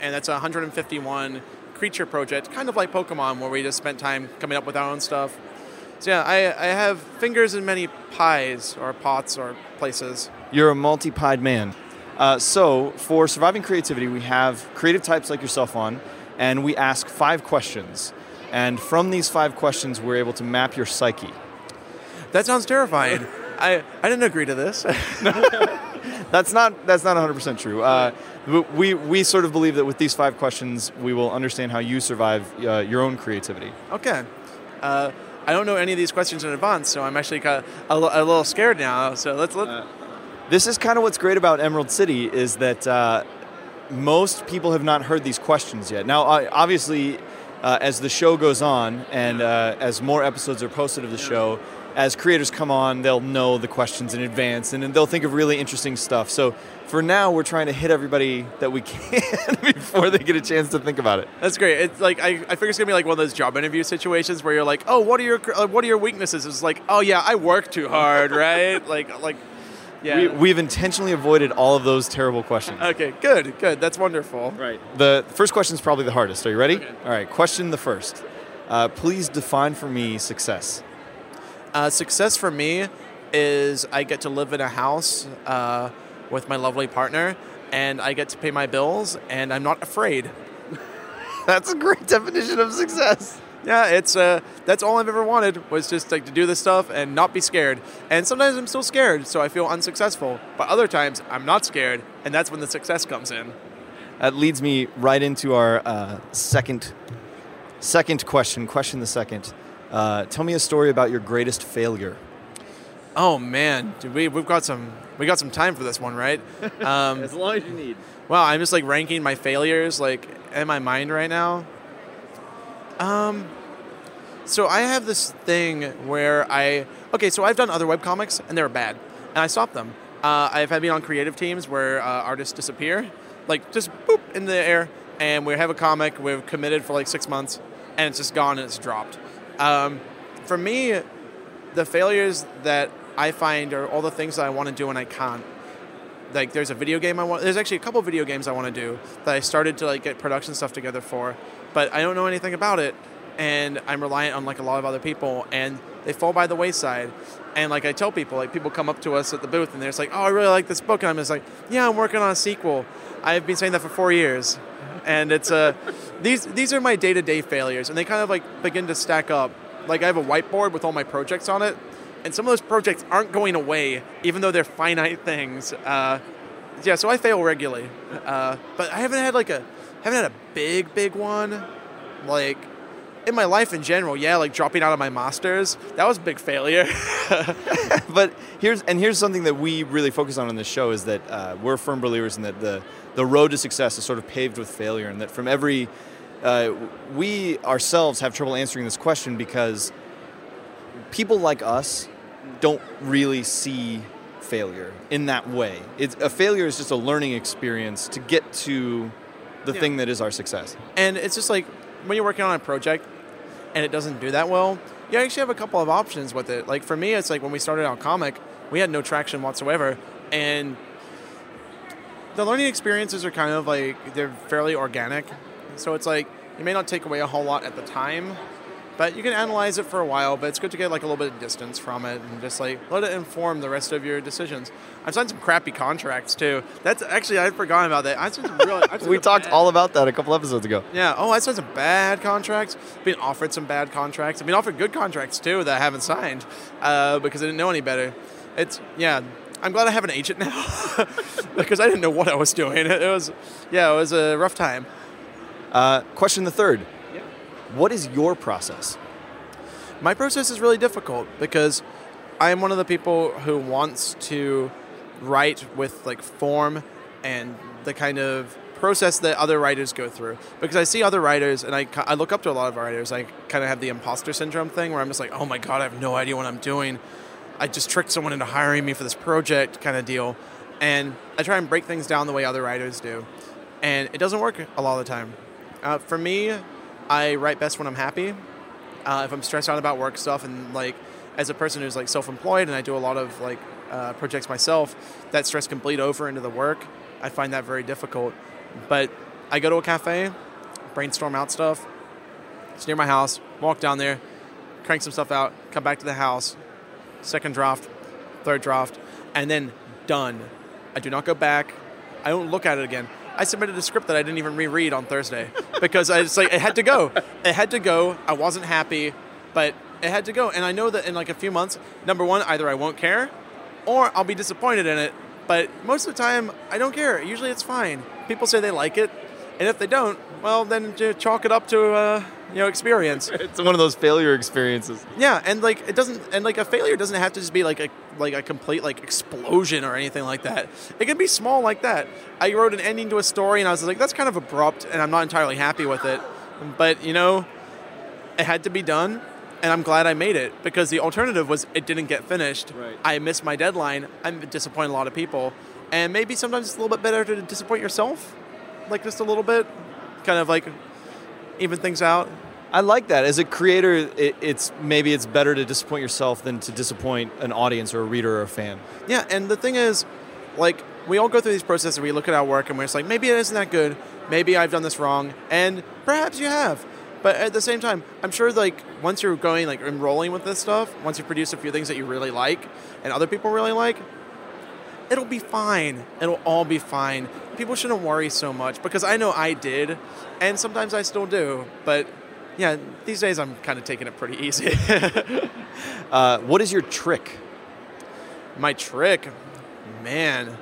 And that's a 151 creature project, kind of like Pokemon, where we just spent time coming up with our own stuff. So yeah, I, I have fingers in many pies or pots or places. You're a multi-pied man. Uh, so for surviving creativity, we have creative types like yourself on, and we ask five questions. And from these five questions, we're able to map your psyche. That sounds terrifying. I, I didn't agree to this. That's not that's not 100% true. Uh, we we sort of believe that with these five questions, we will understand how you survive uh, your own creativity. okay. Uh, I don't know any of these questions in advance, so I'm actually kind of a, a little scared now. So let's let. This is kind of what's great about Emerald City is that uh, most people have not heard these questions yet. Now, obviously, uh, as the show goes on and uh, as more episodes are posted of the show, as creators come on, they'll know the questions in advance and they'll think of really interesting stuff. So for now, we're trying to hit everybody that we can before they get a chance to think about it. That's great. It's like I, I figure it's gonna be like one of those job interview situations where you're like, oh, what are your what are your weaknesses? It's like, oh yeah, I work too hard, right? like like, yeah. We, we've intentionally avoided all of those terrible questions. okay, good, good. That's wonderful. Right. The first question is probably the hardest. Are you ready? Okay. All right. Question the first. Uh, please define for me success. Uh, success for me is I get to live in a house uh, with my lovely partner, and I get to pay my bills, and I'm not afraid. That's a great definition of success. Yeah, it's uh, that's all I've ever wanted was just like to do this stuff and not be scared. And sometimes I'm still scared, so I feel unsuccessful. But other times I'm not scared, and that's when the success comes in. That leads me right into our uh, second second question. Question the second. Uh, tell me a story about your greatest failure. Oh man, dude, we we've got some we got some time for this one, right? Um, as long as you need. Well, I'm just like ranking my failures like in my mind right now. Um, so I have this thing where I okay, so I've done other webcomics and they were bad, and I stopped them. Uh, I've had been on creative teams where uh, artists disappear, like just boop in the air, and we have a comic we've committed for like six months, and it's just gone and it's dropped. Um, for me, the failures that I find are all the things that I want to do and I can't like there's a video game I want. There's actually a couple video games I want to do that I started to like get production stuff together for, but I don't know anything about it, and I'm reliant on like a lot of other people, and they fall by the wayside. And like I tell people, like people come up to us at the booth and they're just like, "Oh, I really like this book," and I'm just like, "Yeah, I'm working on a sequel. I've been saying that for four years." And it's uh, these these are my day to day failures, and they kind of like begin to stack up. Like I have a whiteboard with all my projects on it, and some of those projects aren't going away, even though they're finite things. Uh, yeah, so I fail regularly, uh, but I haven't had like a haven't had a big big one, like in my life in general. Yeah, like dropping out of my masters, that was a big failure. but here's and here's something that we really focus on in this show is that uh, we're firm believers in that the the road to success is sort of paved with failure, and that from every uh, we ourselves have trouble answering this question because people like us don't really see failure in that way. It's, a failure is just a learning experience to get to the Yeah. thing that is our success. and it's just like when you're working on a project and it doesn't do that well, you actually have a couple of options with it. Like for me, it's like when we started out comic, we had no traction whatsoever, and the learning experiences are kind of like they're fairly organic. So it's like you may not take away a whole lot at the time, but you can analyze it for a while. But it's good to get like a little bit of distance from it and just like let it inform the rest of your decisions. I've signed some crappy contracts too. That's actually I'd forgotten about that. I signed some really. I've signed We talked bad- all about that a couple episodes ago. yeah. Oh, I signed some bad contracts. Been offered some bad contracts. I've been offered good contracts too that I haven't signed uh, because I didn't know any better. It's yeah. I'm glad I have an agent now because I didn't know what I was doing. It, was yeah. It was a rough time. Uh, question the third. What is your process? My process is really difficult because I am one of the people who wants to write with like form and the kind of process that other writers go through. Because I see other writers and I, I look up to a lot of writers. I kind of have the imposter syndrome thing where I'm just like, oh my God, I have no idea what I'm doing. I just tricked someone into hiring me for this project kind of deal. And I try and break things down the way other writers do. And it doesn't work a lot of the time. Uh, for me, I write best when I'm happy uh, if I'm stressed out about work stuff and like as a person who's like self-employed and I do a lot of like uh, projects myself, that stress can bleed over into the work. I find that very difficult. But I go to a cafe, brainstorm out stuff. It's near my house. Walk down there, crank some stuff out, come back to the house, second draft, third draft, and then done. I do not go back. I don't look at it again. I submitted a script that I didn't even reread on Thursday because I like it had to go. It had to go. I wasn't happy, but it had to go. And I know that in like a few months, number one, either I won't care, or I'll be disappointed in it. But most of the time, I don't care. Usually, it's fine. People say they like it, and if they don't, well, then chalk it up to uh, you know experience. It's one of those failure experiences. Yeah, and like it doesn't, and like a failure doesn't have to just be like a like a complete like explosion or anything like that. It can be small like that. I wrote an ending to a story, and I was like, that's kind of abrupt, and I'm not entirely happy with it. But you know, it had to be done, and I'm glad I made it because the alternative was it didn't get finished. Right. I missed my deadline. I'm disappointing a lot of people, and maybe sometimes it's a little bit better to disappoint yourself, like just a little bit, kind of like even things out. I like that. As a creator, it, it's maybe it's better to disappoint yourself than to disappoint an audience or a reader or a fan. Yeah, and the thing is, like, we all go through these processes. We look at our work and we're just like, maybe it isn't that good. Maybe I've done this wrong, and perhaps you have. But at the same time, I'm sure like once you're going like enrolling with this stuff, once you produce a few things that you really like and other people really like, it'll be fine. It'll all be fine. People shouldn't worry so much because I know I did, and sometimes I still do. But yeah, these days I'm kind of taking it pretty easy. Uh, what is your trick? My trick, man.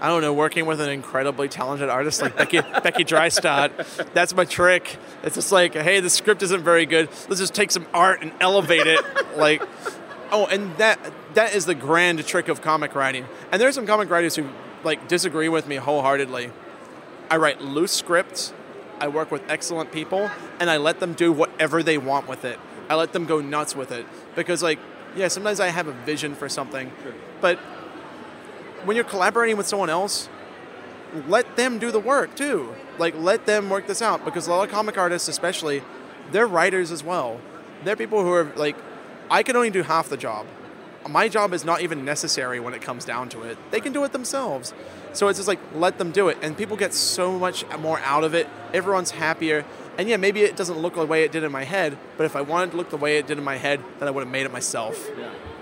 I don't know, working with an incredibly talented artist like Becky Becky Dreistadt. That's my trick. It's just like, hey, the script isn't very good. Let's just take some art and elevate it. like, oh, and that that is the grand trick of comic writing. And there's some comic writers who like disagree with me wholeheartedly. I write loose scripts. I work with excellent people, and I let them do whatever they want with it. I let them go nuts with it because, like, yeah, sometimes I have a vision for something, but when you're collaborating with someone else, let them do the work too. Like, let them work this out because a lot of comic artists, especially, they're writers as well. They're people who are like, I can only do half the job. My job is not even necessary when it comes down to it. They can do it themselves. So it's just like, let them do it. And people get so much more out of it. Everyone's happier. And yeah, maybe it doesn't look the way it did in my head, but if I wanted to look the way it did in my head, then I would have made it myself.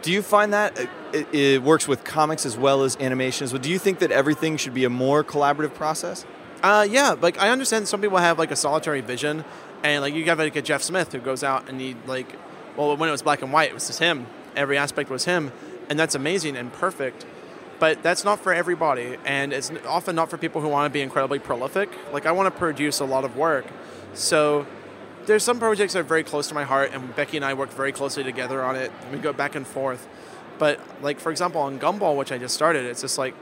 Do you find that uh, it, it works with comics as well as animations? Do you think that everything should be a more collaborative process? Uh, yeah, like I understand some people have like a solitary vision, and like you have like a Jeff Smith who goes out and he like, well, when it was black and white, it was just him. Every aspect was him, and that's amazing and perfect. But that's not for everybody, and it's often not for people who want to be incredibly prolific. Like I want to produce a lot of work, so there's some projects that are very close to my heart, and Becky and I work very closely together on it. We go back and forth. But like for example, on Gumball, which I just started, it's just like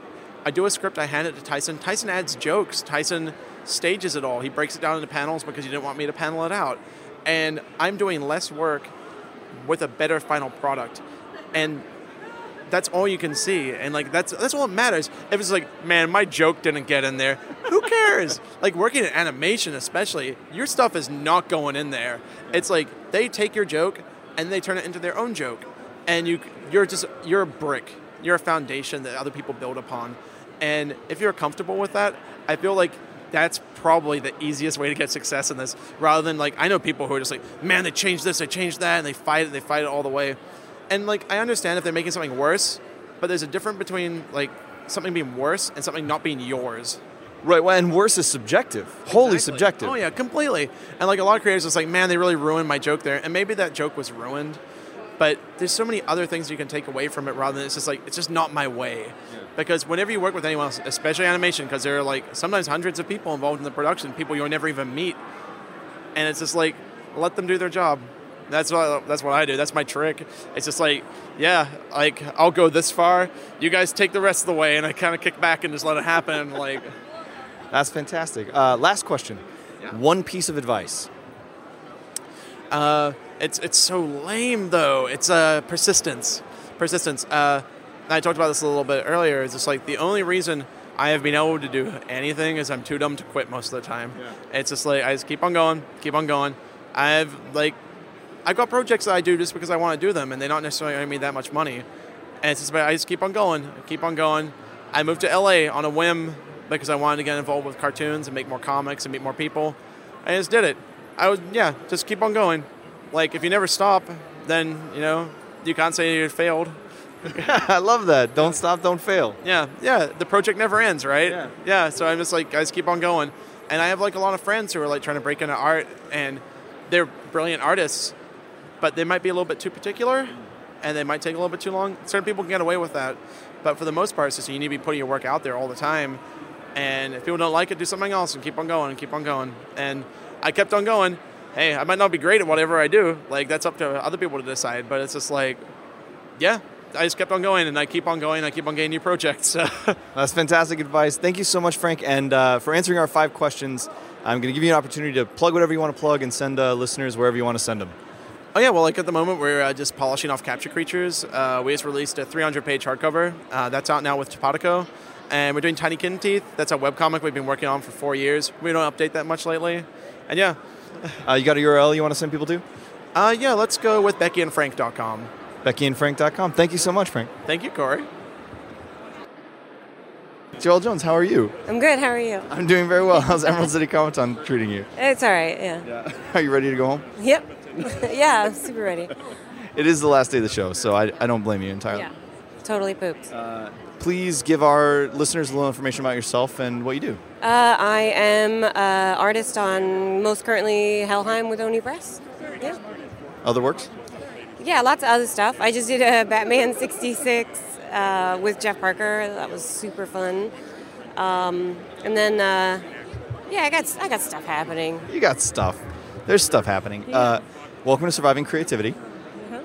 I do a script, I hand it to Tyson. Tyson adds jokes. Tyson stages it all. He breaks it down into panels because he didn't want me to panel it out. And I'm doing less work with a better final product. And that's all you can see. And like that's that's all that matters. If it's like, man, my joke didn't get in there, who cares? like working in animation especially, your stuff is not going in there. It's like they take your joke and they turn it into their own joke. And you you're just you're a brick. You're a foundation that other people build upon. And if you're comfortable with that, I feel like that's probably the easiest way to get success in this rather than like I know people who are just like, man, they changed this, they changed that, and they fight it, they fight it all the way. And like I understand if they're making something worse, but there's a difference between like something being worse and something not being yours. Right, well, and worse is subjective, wholly Exactly. subjective. Oh yeah, completely. And like a lot of creators, it's like, man, they really ruined my joke there, and maybe that joke was ruined, but there's so many other things you can take away from it rather than it's just like it's just not my way. Because whenever you work with anyone else, especially animation, because there are like sometimes hundreds of people involved in the production, people you'll never even meet, and it's just like let them do their job. That's what that's what I do. That's my trick. It's just like, yeah, like I'll go this far. You guys take the rest of the way, and I kind of kick back and just let it happen. Like. That's fantastic. Uh, last question. One piece of advice. Uh, it's it's so lame though. It's uh, persistence, persistence. Uh, I talked about this a little bit earlier. It's just like the only reason I have been able to do anything is I'm too dumb to quit most of the time. It's just like I just keep on going, keep on going. I've like I've got projects that I do just because I want to do them, and they don't necessarily earn me that much money. And it's just about I just keep on going, keep on going. I moved to LA on a whim because I wanted to get involved with cartoons and make more comics and meet more people. I just did it. I was yeah, just keep on going. Like if you never stop, then you know you can't say you failed. I love that. Don't stop, don't fail. Yeah, yeah. The project never ends, right? Yeah. Yeah. So I'm just like, guys, keep on going. And I have like a lot of friends who are like trying to break into art, and they're brilliant artists, but they might be a little bit too particular, and they might take a little bit too long. Certain people can get away with that, but for the most part, it's just you need to be putting your work out there all the time. And if people don't like it, do something else and keep on going and keep on going. And I kept on going. Hey, I might not be great at whatever I do. Like that's up to other people to decide. But it's just like, yeah, I just kept on going and I keep on going. I keep on getting new projects. That's fantastic advice. Thank you so much, Frank. And uh, for answering our five questions, I'm going to give you an opportunity to plug whatever you want to plug and send uh, listeners wherever you want to send them. Oh yeah, well, like at the moment we're uh, just polishing off Capture Creatures. Uh, we just released a 300-page hardcover. Uh, that's out now with TopatoCo, and we're doing Tiny Kitten Teeth. That's a webcomic we've been working on for four years. We don't update that much lately, and yeah, Uh, you got a URL you want to send people to? uh, yeah. Let's go with BeckyandFrank.com. BeckyandFrank.com. Thank you so much, Frank. Thank you, Corey. Joelle Jones, how are you? I'm good. How are you? I'm doing very well. How's Emerald City Comic Con treating you? It's all right. Yeah. Are you ready to go home? Yep. yeah, I'm super ready. It is the last day of the show, so I, I don't blame you entirely. Yeah. Totally pooped. Please give our listeners a little information about yourself and what you do. Uh, I am an artist on most currently Helheim with Oni Press. Yeah. Other works? Yeah, lots of other stuff. I just did a Batman 66 uh, with Jeff Parker. That was super fun. Um, and then, uh, yeah, I got I got stuff happening. You got stuff. There's stuff happening. Uh, welcome to Surviving Creativity.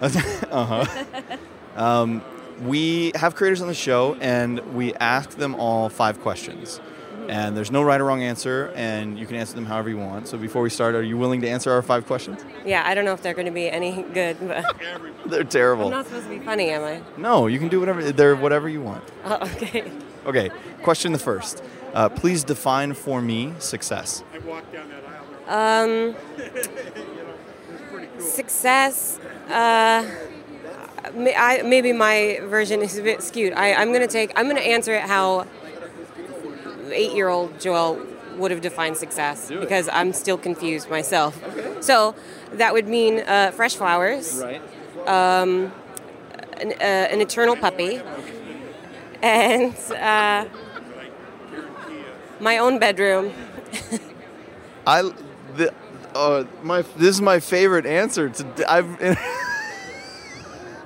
uh huh. um, we have creators on the show, and we ask them all five questions. And there's no right or wrong answer, and you can answer them however you want. So before we start, are you willing to answer our five questions? Yeah, I don't know if they're going to be any good, but They're terrible. I'm not supposed to be funny, am I? No, you can do whatever. They're whatever you want. Oh, okay. Okay. Question the first. Uh, please define for me success. I walked down that aisle. Um, success. Uh, may- I, maybe my version is a bit skewed. I, I'm gonna take. I'm gonna answer it how eight-year-old Joelle would have defined success because I'm still confused myself. Okay. So that would mean uh, fresh flowers, Right. an, uh, an eternal puppy, and uh, my own bedroom. I the uh, my this is my favorite answer to I've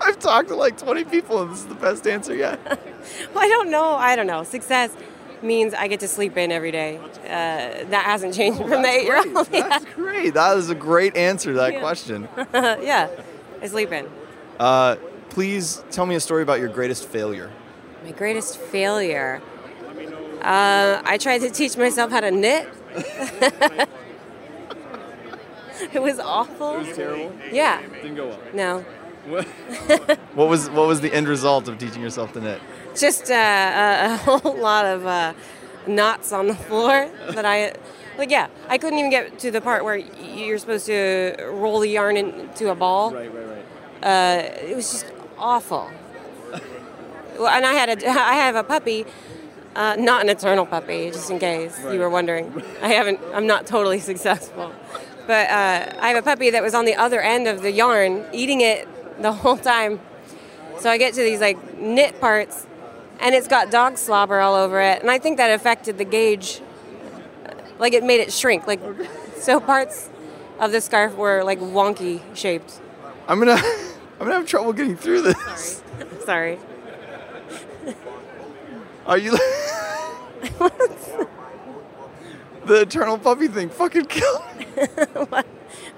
I've talked to like 20 people and this is the best answer yet. Well, I don't know. I don't know. Success means I get to sleep in every day. Uh, that hasn't changed from the eight-year-old. Yeah. That's great. That is a great answer to that Yeah. question. yeah, I sleep in. Uh, please tell me a story about your greatest failure. My greatest failure. Uh, I tried to teach myself how to knit. it was awful. It was terrible. Yeah. Didn't go well. No. What was what was the end result of teaching yourself to knit? Just uh, a, a whole lot of uh, knots on the floor that I. Like yeah, I couldn't even get to the part where you're supposed to roll the yarn into a ball. right, right. uh, it was just awful. well, and I had a, I have a puppy, uh, not an eternal puppy, just in case you were wondering. I haven't, I'm not totally successful, but uh, I have a puppy that was on the other end of the yarn, eating it the whole time. So I get to these like knit parts, and it's got dog slobber all over it, and I think that affected the gauge. Like it made it shrink. Like so, parts of the scarf were like wonky shaped. I'm gonna I'm gonna have trouble getting through this. Sorry. Sorry. Are you? the eternal puppy thing fucking killed me.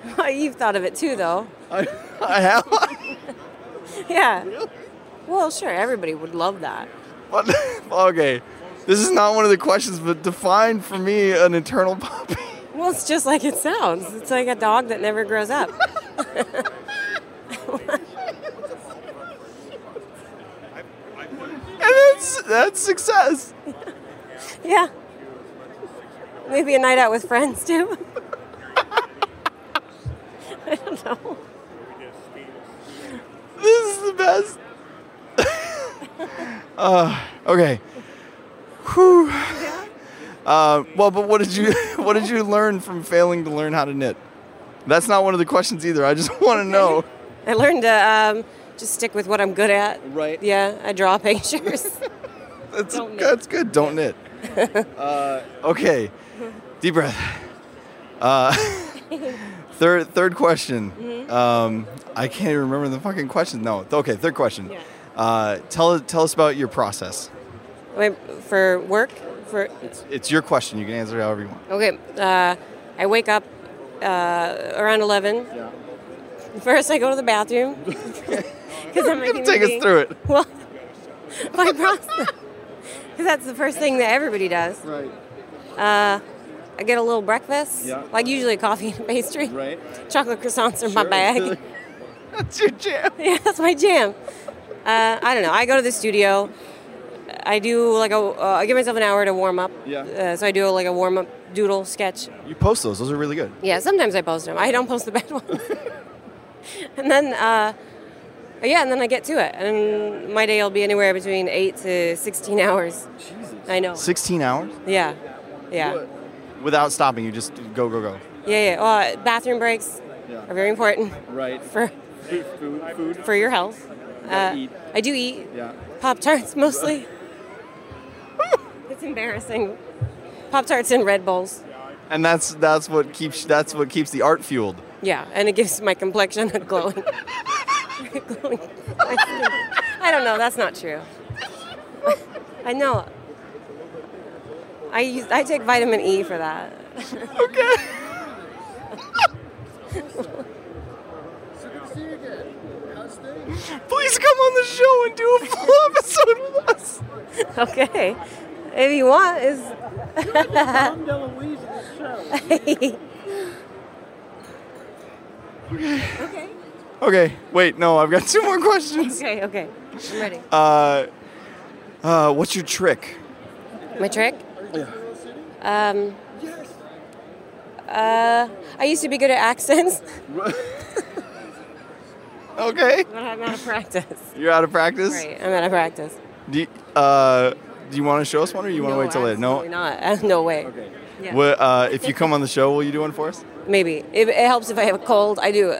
You've thought of it too, though. I, I have. Yeah. Really? Well, sure. Everybody would love that. What? okay, this is not one of the questions, but define for me an eternal puppy. Well, it's just like it sounds. It's like a dog that never grows up. And that's that's success. yeah. Maybe a night out with friends too. I don't know. This is the best. uh, okay. Whew. Uh, well, but what did you what did you learn from failing to learn how to knit? That's not one of the questions either. I just want to know. I learned to um, just stick with what I'm good at. Right. Yeah, I draw pictures. That's Don't that's good. Don't knit. uh, okay. Deep breath. Uh, third third question. Mm-hmm. Um, I can't even remember the fucking question. No. Okay. Third question. Yeah. Uh, tell tell us about your process. Wait, for work, for It's your question. You can answer it however you want. okay. Uh, I wake up uh, around eleven. Yeah. First, I go to the bathroom because I'm making Take us through it. Well, my process. Because that's the first thing that everybody does. Right. Uh, I get a little breakfast, Yeah. like usually a coffee and pastry. Right. Chocolate croissants are my bag. That's your jam. yeah, that's my jam. Uh, I don't know. I go to the studio. I do like a. Uh, I give myself an hour to warm up. Yeah. Uh, so I do like a warm up doodle sketch. You post those. Those are really good. Yeah. Sometimes I post them. I don't post the bad ones. and then, uh, yeah, and then I get to it, and my day will be anywhere between eight to sixteen hours. Jesus. I know. 16 hours Yeah. Yeah. Without stopping. You just go go go. Yeah. Yeah. Well, bathroom breaks Yeah. are very important Right. for Food. Food. food. for your health. Uh, eat. I do eat Yeah. Pop Tarts mostly. it's embarrassing. Pop Tarts and Red Bulls. And that's that's what keeps that's what keeps the art fueled. Yeah, and it gives my complexion a glowing. glowing I don't know. That's not true. I know. I use, I take vitamin E for that. Okay. Please come on the show and do a full episode with us. Okay. If you want, is Weezer's okay. Okay. Wait. No, I've got two more questions. Okay. Okay. I'm ready. Uh, uh, what's your trick? My trick? Um, uh, I used to be good at accents, Okay. but I'm out of practice. You're out of practice. Right, I'm out of practice. Do you, uh, do you want to show us one, or you want to wait till later? No. not. No way. Okay. Yeah. What, uh, if you come on the show, will you do one for us? Maybe it, it helps if I have a cold. I do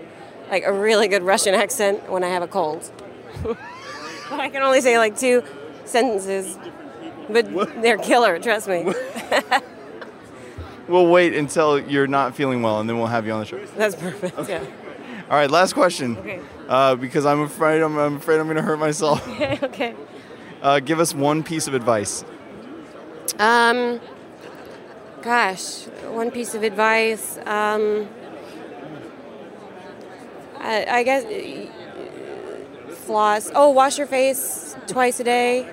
like a really good Russian accent when I have a cold. but I can only say like two sentences, but they're killer. Trust me. We'll wait until you're not feeling well, and then we'll have you on the show. That's perfect. Yeah. All right. Last question. Okay. Uh, because I'm afraid I'm, I'm afraid I'm going to hurt myself. Okay. Okay. Uh, give us one piece of advice. Um, gosh, one piece of advice. Um, I, I guess uh, floss. Oh, wash your face twice a day.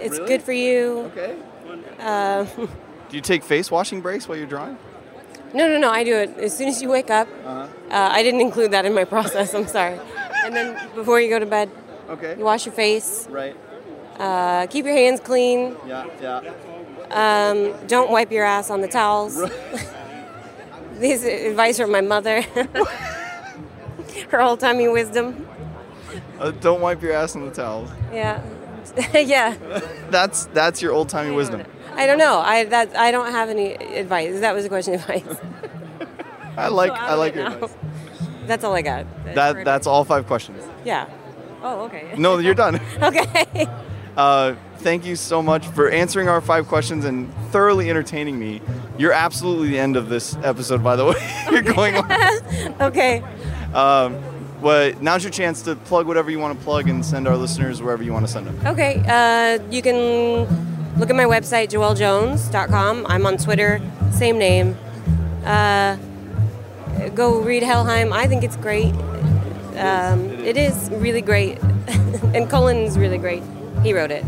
It's good for you. Okay. Uh, Do you take face washing breaks while you're drawing? no, no, no. I do it as soon as you wake up. Uh-huh. Uh, I didn't include that in my process. I'm sorry. And then before you go to bed, Okay. you wash your face. Right. Uh, keep your hands clean. Yeah. Yeah. Um, don't wipe your ass on the towels. These are advice from my mother. Her old timey wisdom. Uh, don't wipe your ass on the towels. Yeah. yeah. That's that's your old timey wisdom. I don't know. I that I don't have any advice. That was a question of advice. I like So I like it your advice. That's all I got. That that's all five questions. Yeah. Oh, okay. No, you're done. Okay. Uh, thank you so much for answering our five questions and thoroughly entertaining me. You're absolutely the end of this episode, by the way. you're going on. okay. Um, well, now's your chance to plug whatever you want to plug and send our listeners wherever you want to send them. Okay. Uh, you can look at my website, joellejones.com. I'm on Twitter, same name. Uh, go read Helheim. I think it's great. Um, it is really great. and Cullen's really great. He wrote it.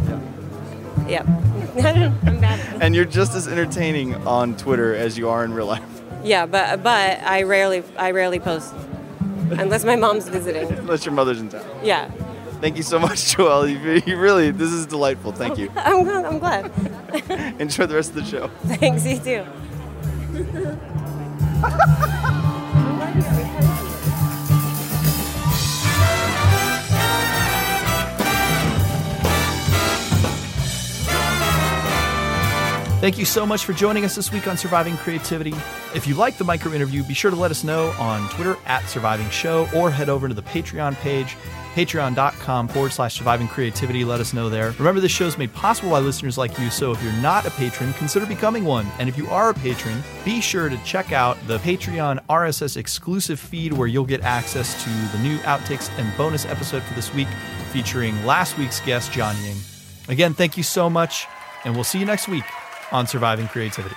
Yep. I'm bad. And you're just as entertaining on Twitter as you are in real life, Yeah, but but I rarely I rarely post unless my mom's visiting. unless your mother's in town. Yeah. Thank you so much, Joelle. You, you really, this is delightful. Thank you. I'm. I'm glad. Enjoy the rest of the show. Thanks. You too. Thank you so much for joining us this week on Surviving Creativity. If you like the micro interview, be sure to let us know on Twitter at Surviving Show or head over to the Patreon page, patreon.com forward slash surviving creativity. Let us know there. Remember, this show is made possible by listeners like you, so if you're not a patron, consider becoming one. And if you are a patron, be sure to check out the Patreon RSS exclusive feed where you'll get access to the new outtakes and bonus episode for this week featuring last week's guest, John Ying. Again, thank you so much, and we'll see you next week on Surviving Creativity.